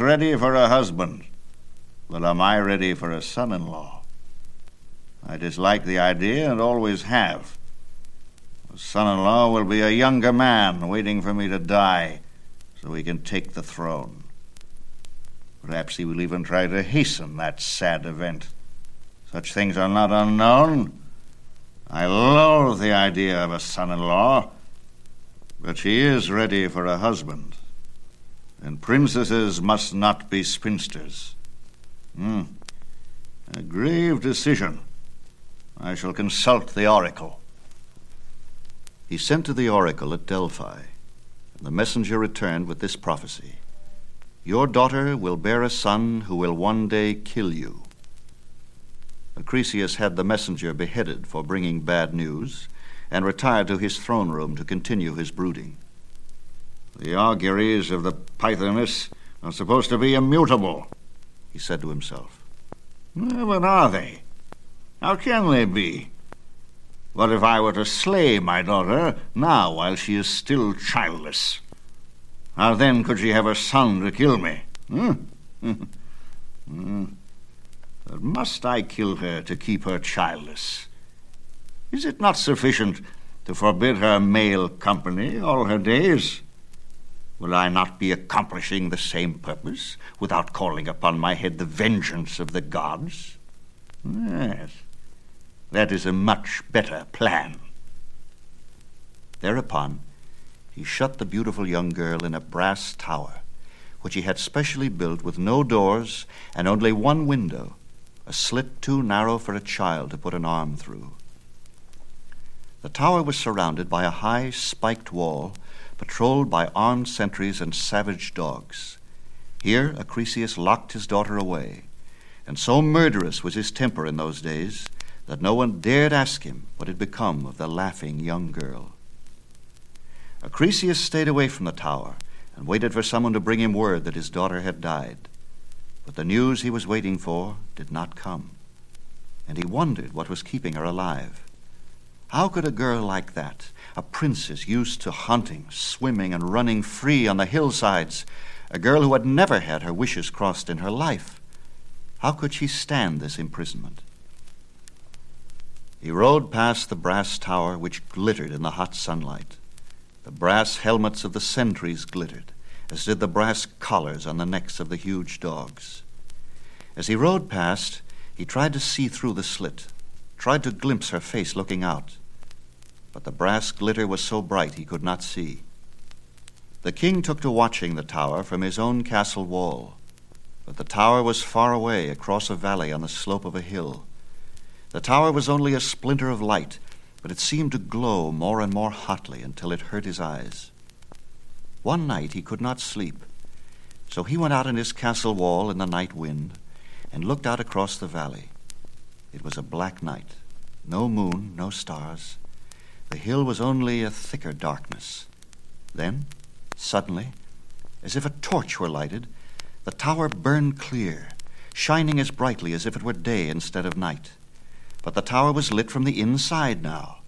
ready for a husband, but am I ready for a son in law? I dislike the idea and always have. A son in law will be a younger man waiting for me to die so he can take the throne. Perhaps he will even try to hasten that sad event. Such things are not unknown. I loathe the idea of a son in law, but she is ready for a husband. And princesses must not be spinsters. Hmm. A grave decision. I shall consult the oracle. He sent to the oracle at Delphi, and the messenger returned with this prophecy Your daughter will bear a son who will one day kill you. Acrisius had the messenger beheaded for bringing bad news and retired to his throne room to continue his brooding. The auguries of the Pythoness are supposed to be immutable, he said to himself. But are they? How can they be? What if I were to slay my daughter now while she is still childless? How then could she have a son to kill me? Hmm? hmm. But must I kill her to keep her childless? Is it not sufficient to forbid her male company all her days? Will I not be accomplishing the same purpose without calling upon my head the vengeance of the gods? Yes, that is a much better plan. Thereupon, he shut the beautiful young girl in a brass tower, which he had specially built with no doors and only one window, a slit too narrow for a child to put an arm through. The tower was surrounded by a high, spiked wall patrolled by armed sentries and savage dogs. Here Acrisius locked his daughter away, and so murderous was his temper in those days that no one dared ask him what had become of the laughing young girl. Acrisius stayed away from the tower and waited for someone to bring him word that his daughter had died. But the news he was waiting for did not come, and he wondered what was keeping her alive. How could a girl like that, a princess used to hunting, swimming, and running free on the hillsides, a girl who had never had her wishes crossed in her life, how could she stand this imprisonment? He rode past the brass tower which glittered in the hot sunlight. The brass helmets of the sentries glittered, as did the brass collars on the necks of the huge dogs. As he rode past, he tried to see through the slit, tried to glimpse her face looking out but the brass glitter was so bright he could not see. The king took to watching the tower from his own castle wall, but the tower was far away across a valley on the slope of a hill. The tower was only a splinter of light, but it seemed to glow more and more hotly until it hurt his eyes. One night he could not sleep, so he went out on his castle wall in the night wind and looked out across the valley. It was a black night, no moon, no stars. The hill was only a thicker darkness. Then, suddenly, as if a torch were lighted, the tower burned clear, shining as brightly as if it were day instead of night. But the tower was lit from the inside now,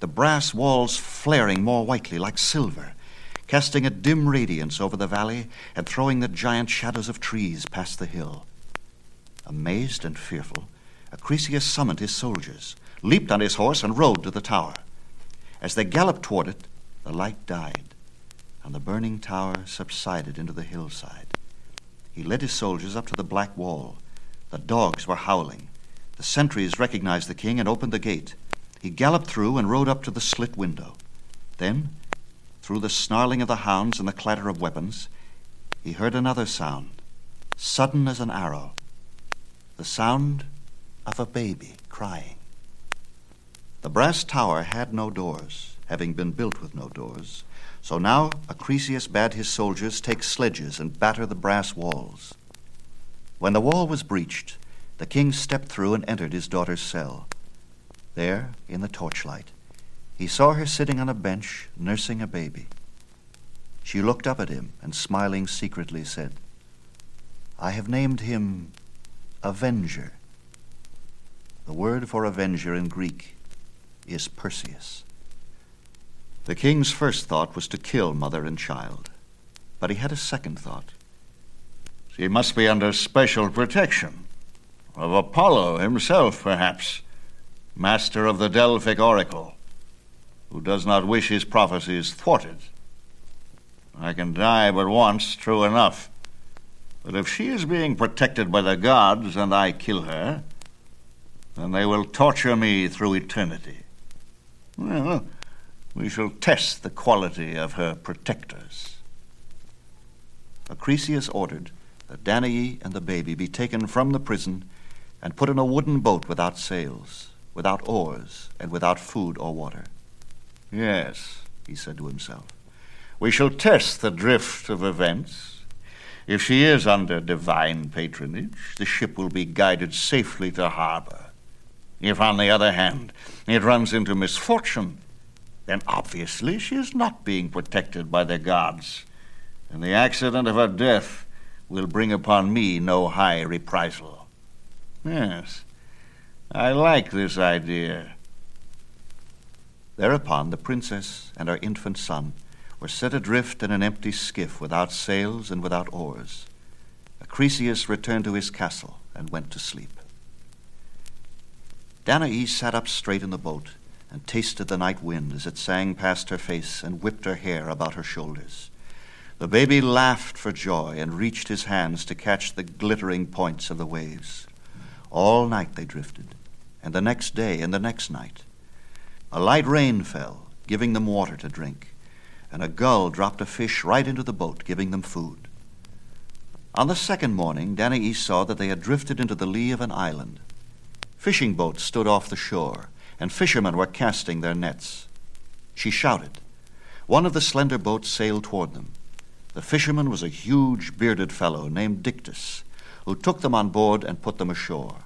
the brass walls flaring more whitely like silver, casting a dim radiance over the valley and throwing the giant shadows of trees past the hill. Amazed and fearful, Acrisius summoned his soldiers, leaped on his horse, and rode to the tower. As they galloped toward it, the light died, and the burning tower subsided into the hillside. He led his soldiers up to the black wall. The dogs were howling. The sentries recognized the king and opened the gate. He galloped through and rode up to the slit window. Then, through the snarling of the hounds and the clatter of weapons, he heard another sound, sudden as an arrow the sound of a baby crying. The brass tower had no doors, having been built with no doors. So now Acrisius bade his soldiers take sledges and batter the brass walls. When the wall was breached, the king stepped through and entered his daughter's cell. There, in the torchlight, he saw her sitting on a bench nursing a baby. She looked up at him and, smiling secretly, said, I have named him Avenger. The word for avenger in Greek is Perseus. The king's first thought was to kill mother and child, but he had a second thought. She must be under special protection. Of Apollo himself, perhaps, master of the Delphic oracle, who does not wish his prophecies thwarted. I can die but once, true enough. But if she is being protected by the gods and I kill her, then they will torture me through eternity. Well, we shall test the quality of her protectors. Acrisius ordered that Danae and the baby be taken from the prison and put in a wooden boat without sails, without oars, and without food or water. Yes, he said to himself, we shall test the drift of events. If she is under divine patronage, the ship will be guided safely to harbor. If, on the other hand, it runs into misfortune, then obviously she is not being protected by the gods, and the accident of her death will bring upon me no high reprisal. Yes, I like this idea. Thereupon the princess and her infant son were set adrift in an empty skiff without sails and without oars. Acrisius returned to his castle and went to sleep. Danae sat up straight in the boat and tasted the night wind as it sang past her face and whipped her hair about her shoulders. The baby laughed for joy and reached his hands to catch the glittering points of the waves. All night they drifted, and the next day and the next night. A light rain fell, giving them water to drink, and a gull dropped a fish right into the boat, giving them food. On the second morning, Danae saw that they had drifted into the lee of an island. Fishing boats stood off the shore, and fishermen were casting their nets. She shouted. One of the slender boats sailed toward them. The fisherman was a huge, bearded fellow named Dictys, who took them on board and put them ashore.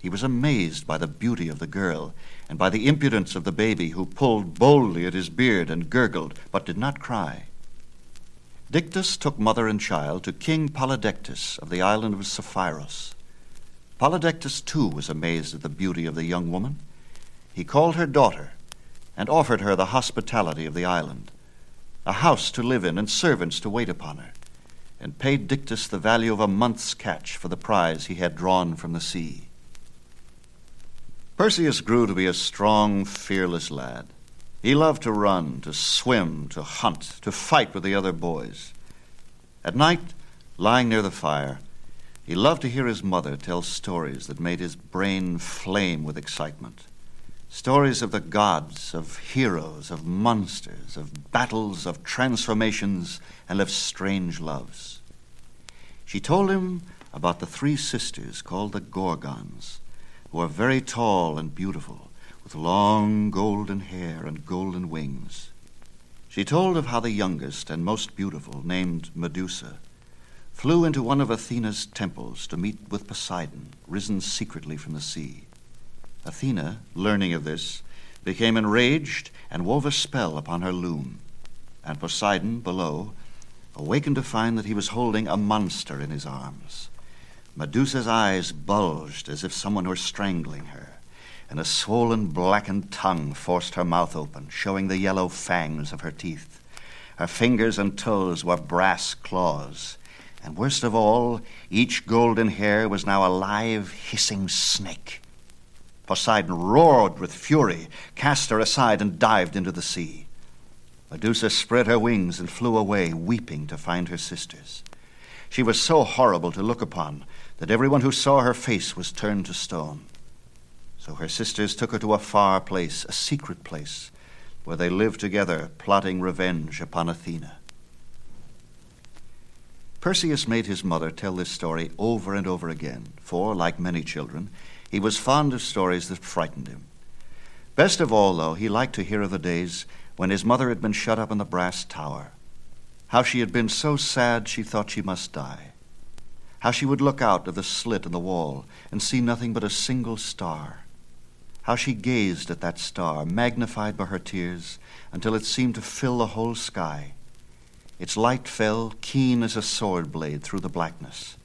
He was amazed by the beauty of the girl and by the impudence of the baby, who pulled boldly at his beard and gurgled, but did not cry. Dictys took mother and child to King Polydectes of the island of Seriphus. Polydectes too was amazed at the beauty of the young woman. He called her daughter and offered her the hospitality of the island, a house to live in and servants to wait upon her, and paid Dictys the value of a month's catch for the prize he had drawn from the sea. Perseus grew to be a strong, fearless lad. He loved to run, to swim, to hunt, to fight with the other boys. At night, lying near the fire, he loved to hear his mother tell stories that made his brain flame with excitement. Stories of the gods, of heroes, of monsters, of battles, of transformations, and of strange loves. She told him about the three sisters called the Gorgons, who were very tall and beautiful, with long golden hair and golden wings. She told of how the youngest and most beautiful, named Medusa, flew into one of Athena's temples to meet with Poseidon, risen secretly from the sea. Athena, learning of this, became enraged and wove a spell upon her loom. And Poseidon, below, awakened to find that he was holding a monster in his arms. Medusa's eyes bulged as if someone were strangling her, and a swollen, blackened tongue forced her mouth open, showing the yellow fangs of her teeth. Her fingers and toes were brass claws, and worst of all, each golden hair was now a live, hissing snake. Poseidon roared with fury, cast her aside, and dived into the sea. Medusa spread her wings and flew away, weeping to find her sisters. She was so horrible to look upon that everyone who saw her face was turned to stone. So her sisters took her to a far place, a secret place, where they lived together, plotting revenge upon Athena. Perseus made his mother tell this story over and over again, for, like many children, he was fond of stories that frightened him. Best of all, though, he liked to hear of the days when his mother had been shut up in the brass tower, how she had been so sad she thought she must die, how she would look out of the slit in the wall and see nothing but a single star, how she gazed at that star, magnified by her tears, until it seemed to fill the whole sky its light fell keen as a sword blade through the blackness,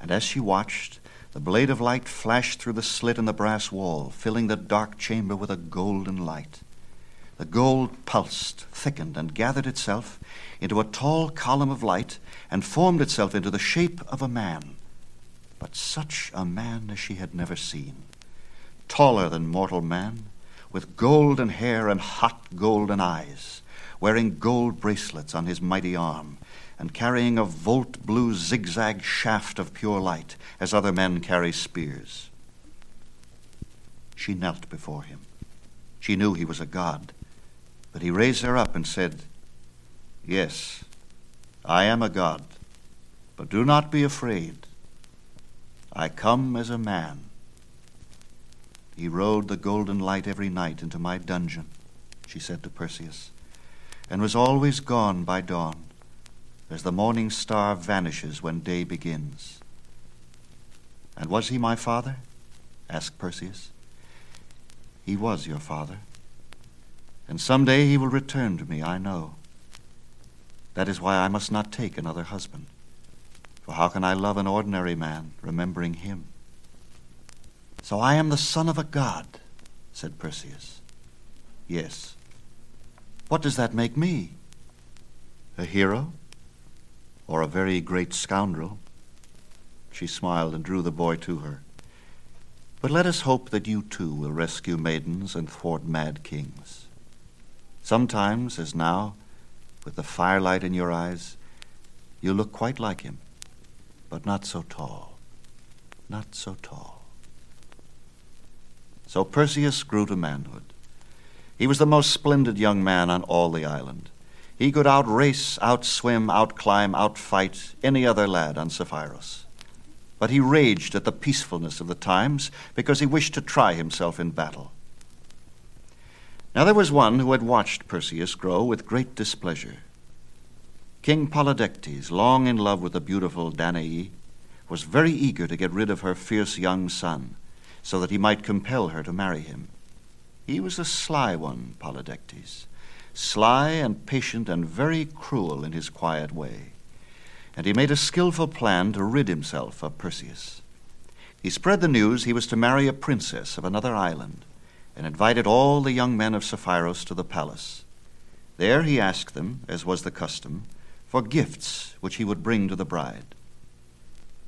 and as she watched, the blade of light flashed through the slit in the brass wall, filling the dark chamber with a golden light. The gold pulsed, thickened, and gathered itself into a tall column of light and formed itself into the shape of a man. But such a man as she had never seen. Taller than mortal man, with golden hair and hot golden eyes, wearing gold bracelets on his mighty arm, and carrying a volt blue zigzag shaft of pure light, as other men carry spears. She knelt before him. She knew he was a god. But he raised her up and said, Yes, I am a god, but do not be afraid. I come as a man. He rode the golden light every night into my dungeon, she said to Perseus, and was always gone by dawn, as the morning star vanishes when day begins. And was he my father? asked Perseus. He was your father. And some day he will return to me, I know. That is why I must not take another husband. For how can I love an ordinary man, remembering him? So I am the son of a god, said Perseus. Yes. What does that make me? A hero? Or a very great scoundrel? She smiled and drew the boy to her. But let us hope that you too will rescue maidens and thwart mad kings. Sometimes, as now, with the firelight in your eyes, you look quite like him, but not so tall, not so tall. So Perseus grew to manhood. He was the most splendid young man on all the island. He could outrace, outswim, outclimb, outfight any other lad on Seriphus. But he raged at the peacefulness of the times because he wished to try himself in battle. Now there was one who had watched Perseus grow with great displeasure. King Polydectes, long in love with the beautiful Danae, was very eager to get rid of her fierce young son, so that he might compel her to marry him. He was a sly one, Polydectes, sly and patient and very cruel in his quiet way and he made a skilful plan to rid himself of Perseus. He spread the news he was to marry a princess of another island, and invited all the young men of Seriphus to the palace. There he asked them, as was the custom, for gifts which he would bring to the bride.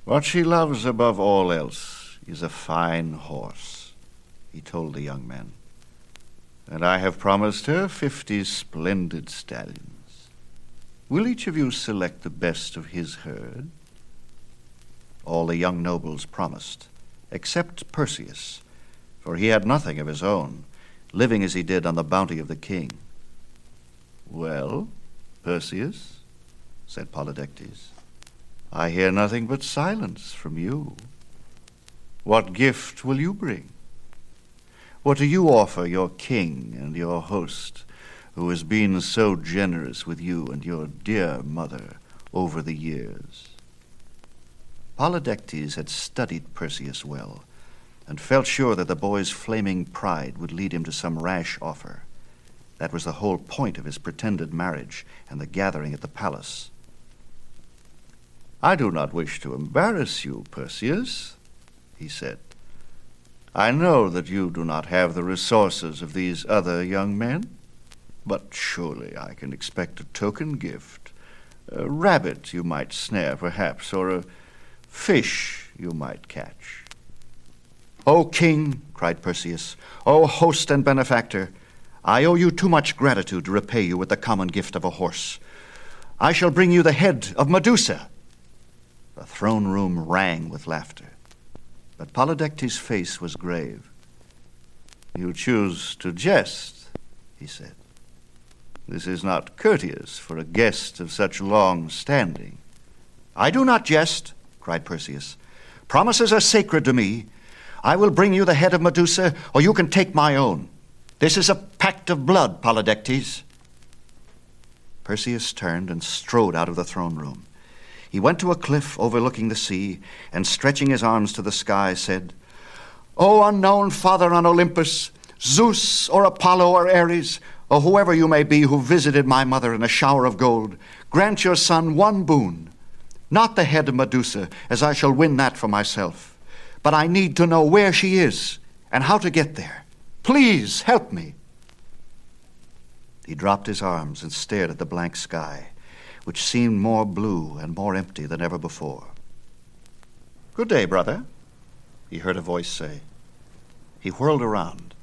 What she loves above all else is a fine horse, he told the young men, and I have promised her fifty splendid stallions. Will each of you select the best of his herd? All the young nobles promised, except Perseus, for he had nothing of his own, living as he did on the bounty of the king. Well, Perseus, said Polydectes, I hear nothing but silence from you. What gift will you bring? What do you offer your king and your host? who has been so generous with you and your dear mother over the years. Polydectes had studied Perseus well and felt sure that the boy's flaming pride would lead him to some rash offer. That was the whole point of his pretended marriage and the gathering at the palace. I do not wish to embarrass you, Perseus, he said. I know that you do not have the resources of these other young men. But surely I can expect a token gift. A rabbit you might snare, perhaps, or a fish you might catch. O king, cried Perseus, O host and benefactor, I owe you too much gratitude to repay you with the common gift of a horse. I shall bring you the head of Medusa. The throne room rang with laughter, but Polydectes' face was grave. You choose to jest, he said. This is not courteous for a guest of such long standing. I do not jest, cried Perseus. Promises are sacred to me. I will bring you the head of Medusa, or you can take my own. This is a pact of blood, Polydectes. Perseus turned and strode out of the throne room. He went to a cliff overlooking the sea, and stretching his arms to the sky, said, O unknown father on Olympus, Zeus or Apollo or Ares, or whoever you may be who visited my mother in a shower of gold, grant your son one boon. Not the head of Medusa, as I shall win that for myself, but I need to know where she is and how to get there. Please help me. He dropped his arms and stared at the blank sky, which seemed more blue and more empty than ever before. Good day, brother, he heard a voice say. He whirled around.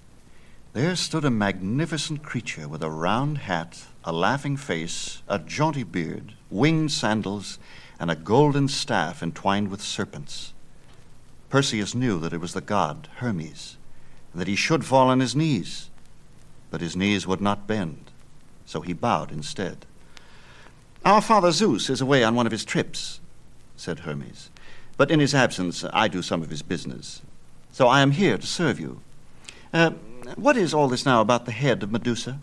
There stood a magnificent creature with a round hat, a laughing face, a jaunty beard, winged sandals, and a golden staff entwined with serpents. Perseus knew that it was the god Hermes, and that he should fall on his knees. But his knees would not bend, so he bowed instead. Our father Zeus is away on one of his trips, said Hermes. But in his absence, I do some of his business. So I am here to serve you. Uh, what is all this now about the head of Medusa?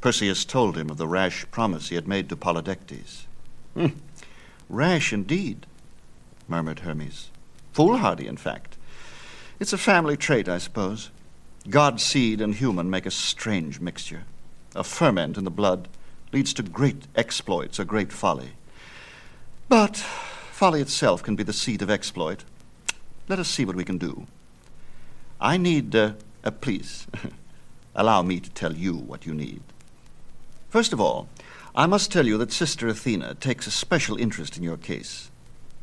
Perseus told him of the rash promise he had made to Polydectes. Hmm. Rash indeed, murmured Hermes. Foolhardy, in fact. It's a family trait, I suppose. God's seed and human make a strange mixture. A ferment in the blood leads to great exploits or great folly. But folly itself can be the seed of exploit. Let us see what we can do. I need, uh, uh, please, allow me to tell you what you need. First of all, I must tell you that Sister Athena takes a special interest in your case.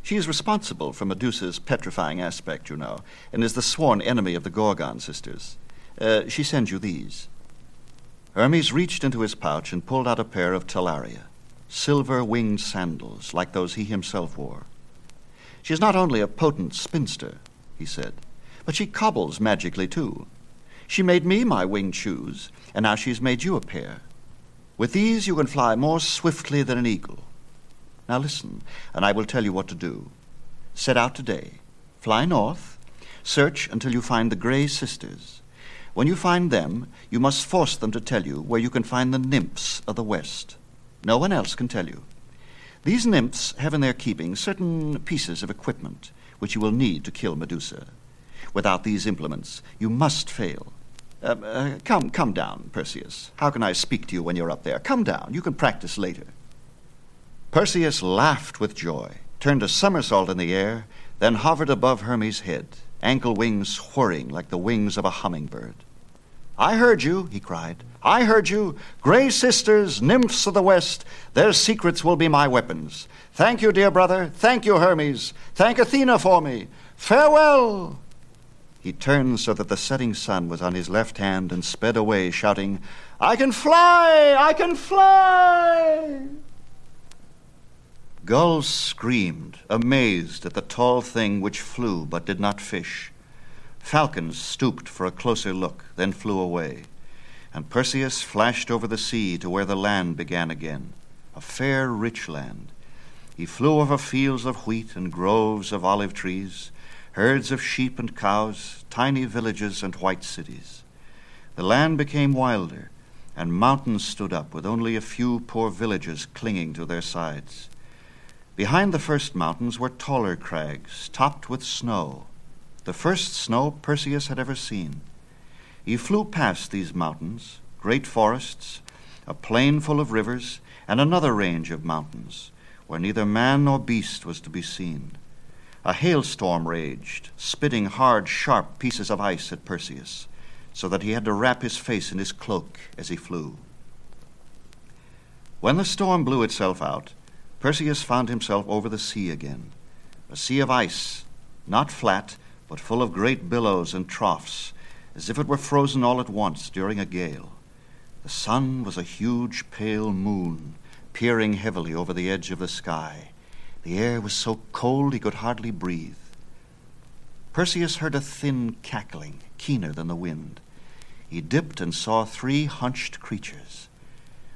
She is responsible for Medusa's petrifying aspect, you know, and is the sworn enemy of the Gorgon sisters. Uh, she sends you these. Hermes reached into his pouch and pulled out a pair of talaria, silver winged sandals like those he himself wore. She is not only a potent spinster, he said, but she cobbles magically too. She made me my winged shoes, and now she's made you a pair. With these you can fly more swiftly than an eagle. Now listen, and I will tell you what to do. Set out today. Fly north. Search until you find the Grey Sisters. When you find them, you must force them to tell you where you can find the nymphs of the West. No one else can tell you. These nymphs have in their keeping certain pieces of equipment which you will need to kill Medusa. Without these implements, you must fail. Uh, uh, come, come down, Perseus. How can I speak to you when you're up there? Come down. You can practice later. Perseus laughed with joy, turned a somersault in the air, then hovered above Hermes' head, ankle wings whirring like the wings of a hummingbird. I heard you, he cried. I heard you. Grey sisters, nymphs of the west, their secrets will be my weapons. Thank you, dear brother. Thank you, Hermes. Thank Athena for me. Farewell. He turned so that the setting sun was on his left hand and sped away, shouting, I can fly! I can fly! Gulls screamed, amazed at the tall thing which flew but did not fish. Falcons stooped for a closer look, then flew away. And Perseus flashed over the sea to where the land began again, a fair, rich land. He flew over fields of wheat and groves of olive trees herds of sheep and cows, tiny villages, and white cities. The land became wilder, and mountains stood up with only a few poor villages clinging to their sides. Behind the first mountains were taller crags, topped with snow, the first snow Perseus had ever seen. He flew past these mountains, great forests, a plain full of rivers, and another range of mountains, where neither man nor beast was to be seen. A hailstorm raged, spitting hard, sharp pieces of ice at Perseus, so that he had to wrap his face in his cloak as he flew. When the storm blew itself out, Perseus found himself over the sea again, a sea of ice, not flat, but full of great billows and troughs, as if it were frozen all at once during a gale. The sun was a huge pale moon, peering heavily over the edge of the sky the air was so cold he could hardly breathe. Perseus heard a thin cackling, keener than the wind. He dipped and saw three hunched creatures.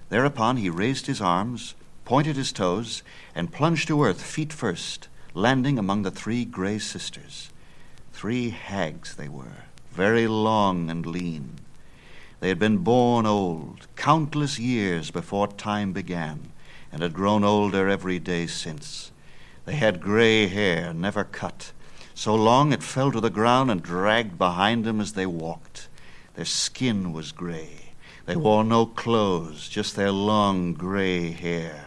Thereupon he raised his arms, pointed his toes, and plunged to earth feet first, landing among the three gray sisters. Three hags they were, very long and lean. They had been born old, countless years before time began, and had grown older every day since. They had gray hair, never cut, so long it fell to the ground and dragged behind them as they walked. Their skin was gray. They wore no clothes, just their long gray hair.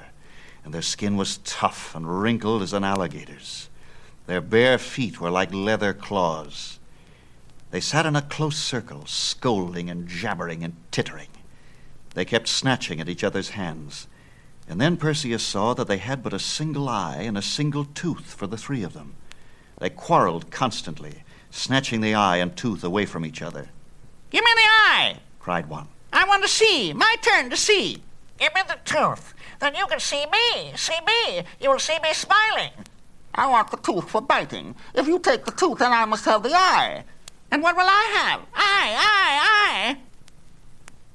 And their skin was tough and wrinkled as an alligator's. Their bare feet were like leather claws. They sat in a close circle, scolding and jabbering and tittering. They kept snatching at each other's hands. And then Perseus saw that they had but a single eye and a single tooth for the three of them. They quarreled constantly, snatching the eye and tooth away from each other. Give me the eye! cried one. I want to see. My turn to see. Give me the tooth. Then you can see me. See me. You will see me smiling. I want the tooth for biting. If you take the tooth, then I must have the eye. And what will I have? Eye, eye, eye.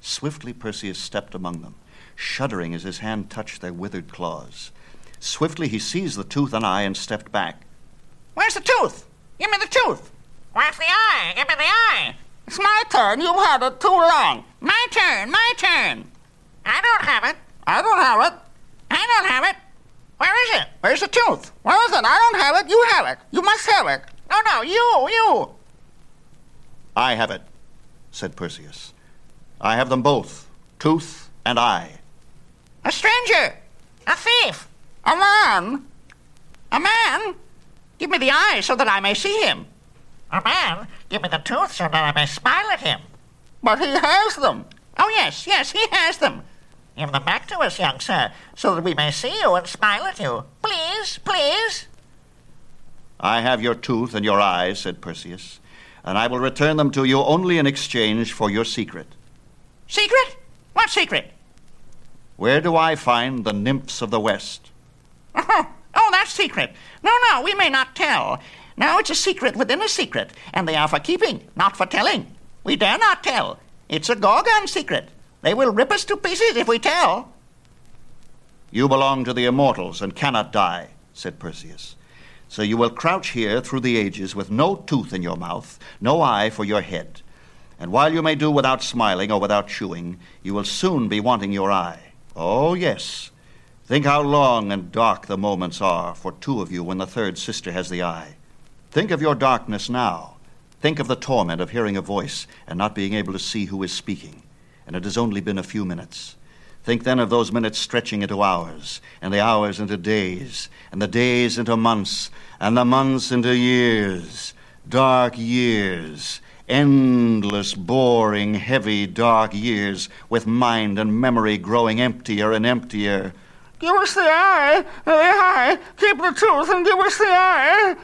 Swiftly Perseus stepped among them, shuddering as his hand touched their withered claws. Swiftly he seized the tooth and eye and stepped back. Where's the tooth? Give me the tooth. Where's the eye? Give me the eye. It's my turn. You've had it too long. My turn, my turn. I don't have it. I don't have it. I don't have it. Where is it? Where's the tooth? Where is it? I don't have it. You have it. You must have it. No, no, you, you. I have it, said Perseus. I have them both, tooth and eye. A stranger. A thief. A man. A man. Give me the eye so that I may see him. A man. Give me the tooth so that I may smile at him. But he has them. Oh, yes, yes, he has them. Give them back to us, young sir, so that we may see you and smile at you. Please, please. I have your tooth and your eye, said Perseus, and I will return them to you only in exchange for your secret. Secret? What secret? Where do I find the nymphs of the West? Oh, oh, that's secret. No, no, we may not tell. Now it's a secret within a secret, and they are for keeping, not for telling. We dare not tell. It's a Gorgon secret. They will rip us to pieces if we tell. You belong to the immortals and cannot die, said Perseus. So you will crouch here through the ages with no tooth in your mouth, no eye for your head. And while you may do without smiling or without chewing, you will soon be wanting your eye. Oh, yes. Think how long and dark the moments are for two of you when the third sister has the eye. Think of your darkness now. Think of the torment of hearing a voice and not being able to see who is speaking. And it has only been a few minutes. Think then of those minutes stretching into hours, and the hours into days, and the days into months, and the months into years. Dark years, endless, boring, heavy, dark years, with mind and memory growing emptier and emptier. Give us the eye, the eye. Keep the tooth and give us the eye.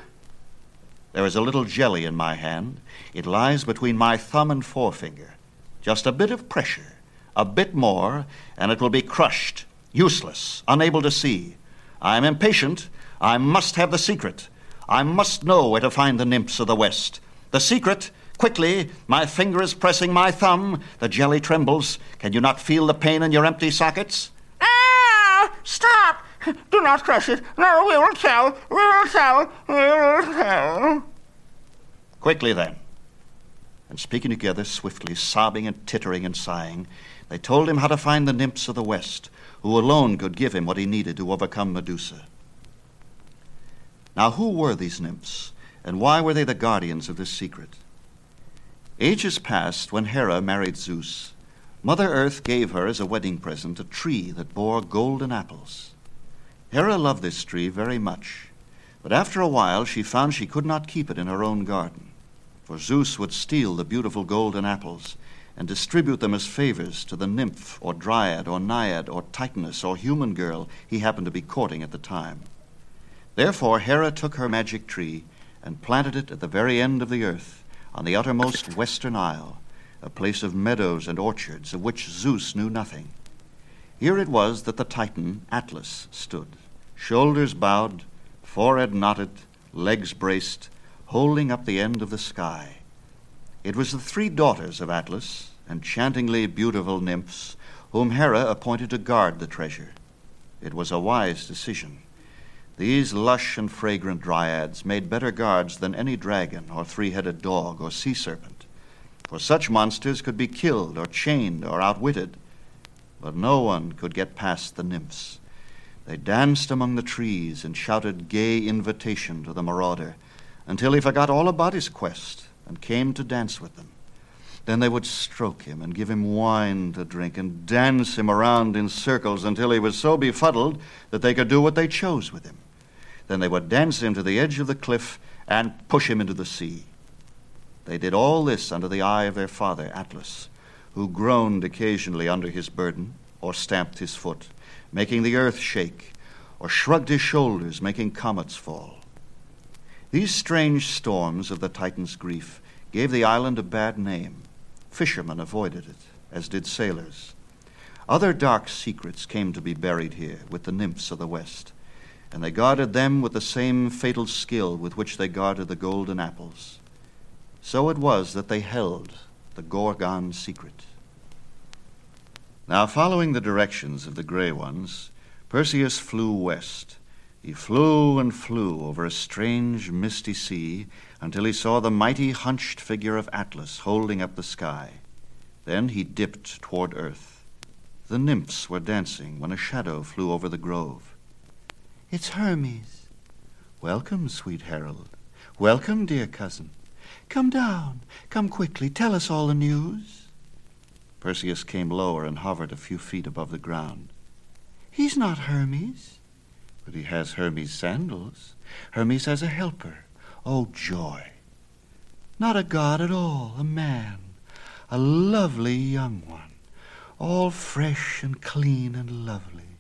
There is a little jelly in my hand. It lies between my thumb and forefinger. Just a bit of pressure, a bit more, and it will be crushed, useless, unable to see. I am impatient. I must have the secret. I must know where to find the nymphs of the West. The secret, quickly, my finger is pressing my thumb. The jelly trembles. Can you not feel the pain in your empty sockets? Ah! Stop! Do not crush it. No, we will tell. We will tell. We will tell. Quickly, then. And speaking together swiftly, sobbing and tittering and sighing, they told him how to find the nymphs of the West, who alone could give him what he needed to overcome Medusa. Now, who were these nymphs, and why were they the guardians of this secret? Ages passed when Hera married Zeus, Mother Earth gave her as a wedding present a tree that bore golden apples. Hera loved this tree very much, but after a while she found she could not keep it in her own garden, for Zeus would steal the beautiful golden apples and distribute them as favors to the nymph or dryad or naiad or titaness or human girl he happened to be courting at the time. Therefore Hera took her magic tree and planted it at the very end of the earth, on the uttermost western isle, a place of meadows and orchards of which Zeus knew nothing. Here it was that the Titan Atlas stood, shoulders bowed, forehead knotted, legs braced, holding up the end of the sky. It was the three daughters of Atlas, enchantingly beautiful nymphs, whom Hera appointed to guard the treasure. It was a wise decision. These lush and fragrant dryads made better guards than any dragon or three headed dog or sea serpent, for such monsters could be killed or chained or outwitted. But no one could get past the nymphs. They danced among the trees and shouted gay invitation to the marauder until he forgot all about his quest and came to dance with them. Then they would stroke him and give him wine to drink and dance him around in circles until he was so befuddled that they could do what they chose with him. Then they would dance him to the edge of the cliff and push him into the sea. They did all this under the eye of their father, Atlas, who groaned occasionally under his burden, or stamped his foot, making the earth shake, or shrugged his shoulders, making comets fall. These strange storms of the Titan's grief gave the island a bad name. Fishermen avoided it, as did sailors. Other dark secrets came to be buried here with the nymphs of the west, and they guarded them with the same fatal skill with which they guarded the golden apples. So it was that they held the Gorgon secret. Now, following the directions of the Grey Ones, Perseus flew west. He flew and flew over a strange, misty sea until he saw the mighty, hunched figure of Atlas holding up the sky. Then he dipped toward earth. The nymphs were dancing when a shadow flew over the grove. It's Hermes. Welcome, sweet herald. Welcome, dear cousin. Come down. Come quickly. Tell us all the news. Perseus came lower and hovered a few feet above the ground. He's not Hermes. But he has Hermes' sandals. Hermes has a helper. Oh, joy. Not a god at all, a man. A lovely young one. All fresh and clean and lovely.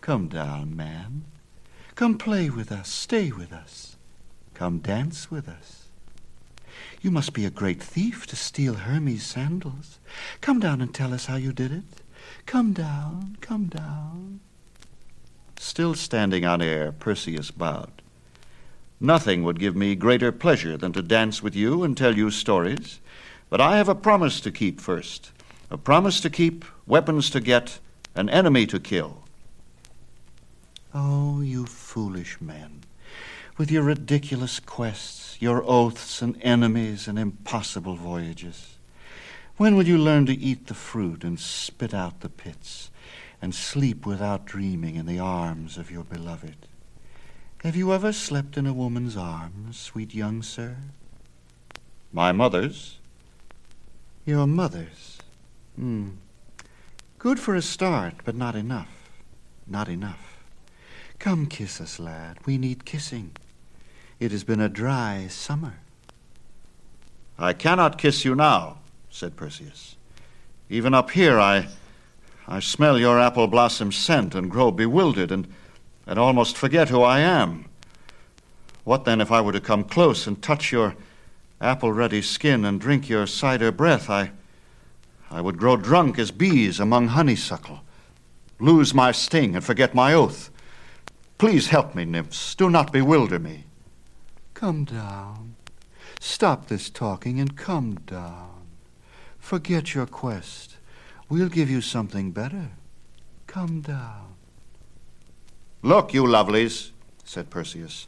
Come down, man. Come play with us. Stay with us. Come dance with us. You must be a great thief to steal Hermes' sandals. Come down and tell us how you did it. Come down, come down. Still standing on air, Perseus bowed. Nothing would give me greater pleasure than to dance with you and tell you stories, but I have a promise to keep first. A promise to keep, weapons to get, an enemy to kill. Oh, you foolish men, with your ridiculous quests your oaths and enemies and impossible voyages? When will you learn to eat the fruit and spit out the pits and sleep without dreaming in the arms of your beloved? Have you ever slept in a woman's arms, sweet young sir? My mother's. Your mother's. Hmm. Good for a start, but not enough. Not enough. Come kiss us, lad. We need kissing. It has been a dry summer. I cannot kiss you now, said Perseus. Even up here I I smell your apple blossom scent and grow bewildered and, and almost forget who I am. What then if I were to come close and touch your apple ruddy skin and drink your cider breath? I I would grow drunk as bees among honeysuckle, lose my sting and forget my oath. Please help me, nymphs. Do not bewilder me. Come down. Stop this talking and come down. Forget your quest. We'll give you something better. Come down. Look, you lovelies, said Perseus.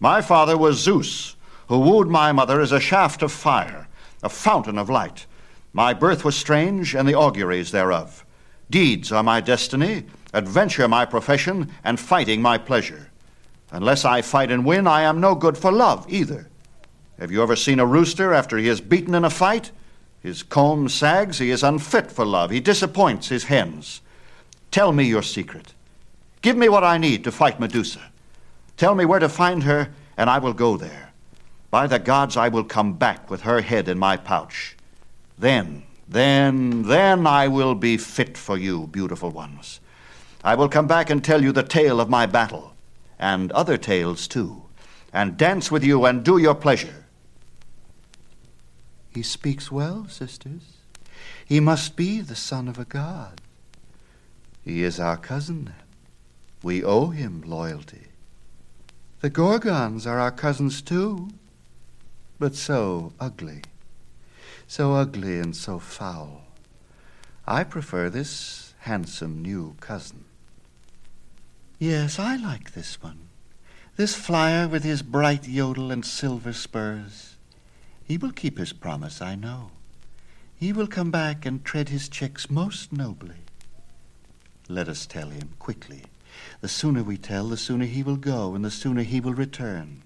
My father was Zeus, who wooed my mother as a shaft of fire, a fountain of light. My birth was strange, and the auguries thereof. Deeds are my destiny, adventure my profession, and fighting my pleasure. Unless I fight and win, I am no good for love either. Have you ever seen a rooster after he is beaten in a fight? His comb sags, he is unfit for love. He disappoints his hens. Tell me your secret. Give me what I need to fight Medusa. Tell me where to find her, and I will go there. By the gods, I will come back with her head in my pouch. Then, then, then I will be fit for you, beautiful ones. I will come back and tell you the tale of my battle and other tales too, and dance with you and do your pleasure. He speaks well, sisters. He must be the son of a god. He is our cousin, then. We owe him loyalty. The Gorgons are our cousins, too, but so ugly. So ugly and so foul. I prefer this handsome new cousin. Yes, I like this one. This flyer with his bright yodel and silver spurs. He will keep his promise, I know. He will come back and tread his checks most nobly. Let us tell him quickly. The sooner we tell, the sooner he will go, and the sooner he will return.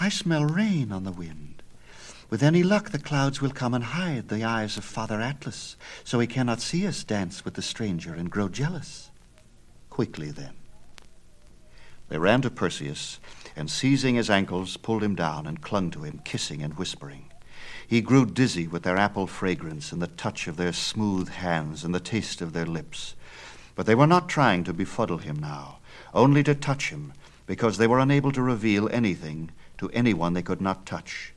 I smell rain on the wind. With any luck, the clouds will come and hide the eyes of Father Atlas, so he cannot see us dance with the stranger and grow jealous. Quickly, then. They ran to Perseus, and seizing his ankles, pulled him down and clung to him, kissing and whispering. He grew dizzy with their apple fragrance and the touch of their smooth hands and the taste of their lips. But they were not trying to befuddle him now, only to touch him, because they were unable to reveal anything to anyone they could not touch.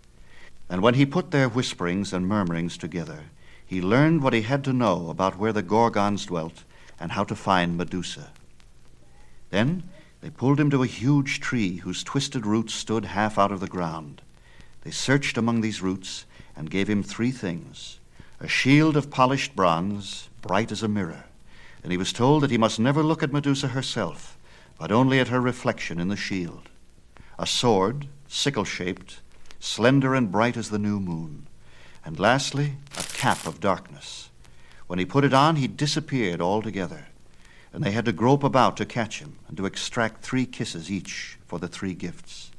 And when he put their whisperings and murmurings together, he learned what he had to know about where the Gorgons dwelt and how to find Medusa. Then they pulled him to a huge tree whose twisted roots stood half out of the ground. They searched among these roots and gave him three things a shield of polished bronze, bright as a mirror. And he was told that he must never look at Medusa herself, but only at her reflection in the shield. A sword, sickle shaped, slender and bright as the new moon. And lastly, a cap of darkness. When he put it on, he disappeared altogether. And they had to grope about to catch him and to extract three kisses each for the three gifts.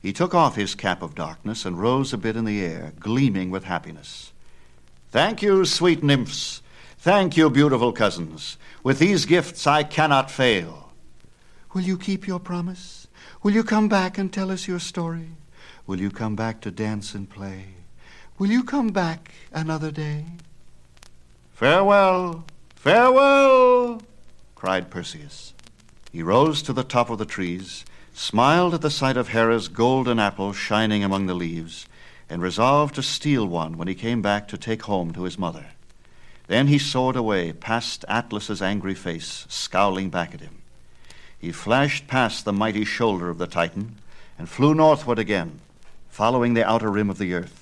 He took off his cap of darkness and rose a bit in the air, gleaming with happiness. Thank you, sweet nymphs. Thank you, beautiful cousins. With these gifts I cannot fail. Will you keep your promise? Will you come back and tell us your story? Will you come back to dance and play? Will you come back another day? Farewell, farewell, cried Perseus. He rose to the top of the trees smiled at the sight of Hera's golden apple shining among the leaves, and resolved to steal one when he came back to take home to his mother. Then he soared away past Atlas's angry face, scowling back at him. He flashed past the mighty shoulder of the Titan and flew northward again, following the outer rim of the earth.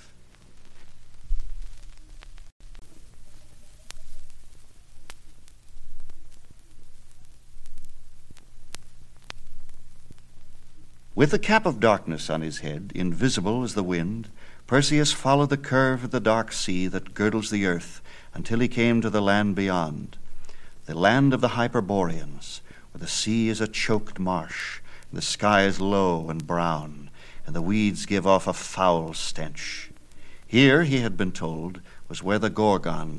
With the cap of darkness on his head, invisible as the wind, Perseus followed the curve of the dark sea that girdles the earth until he came to the land beyond, the land of the Hyperboreans, where the sea is a choked marsh, the sky is low and brown, and the weeds give off a foul stench. Here, he had been told, was where the Gorgons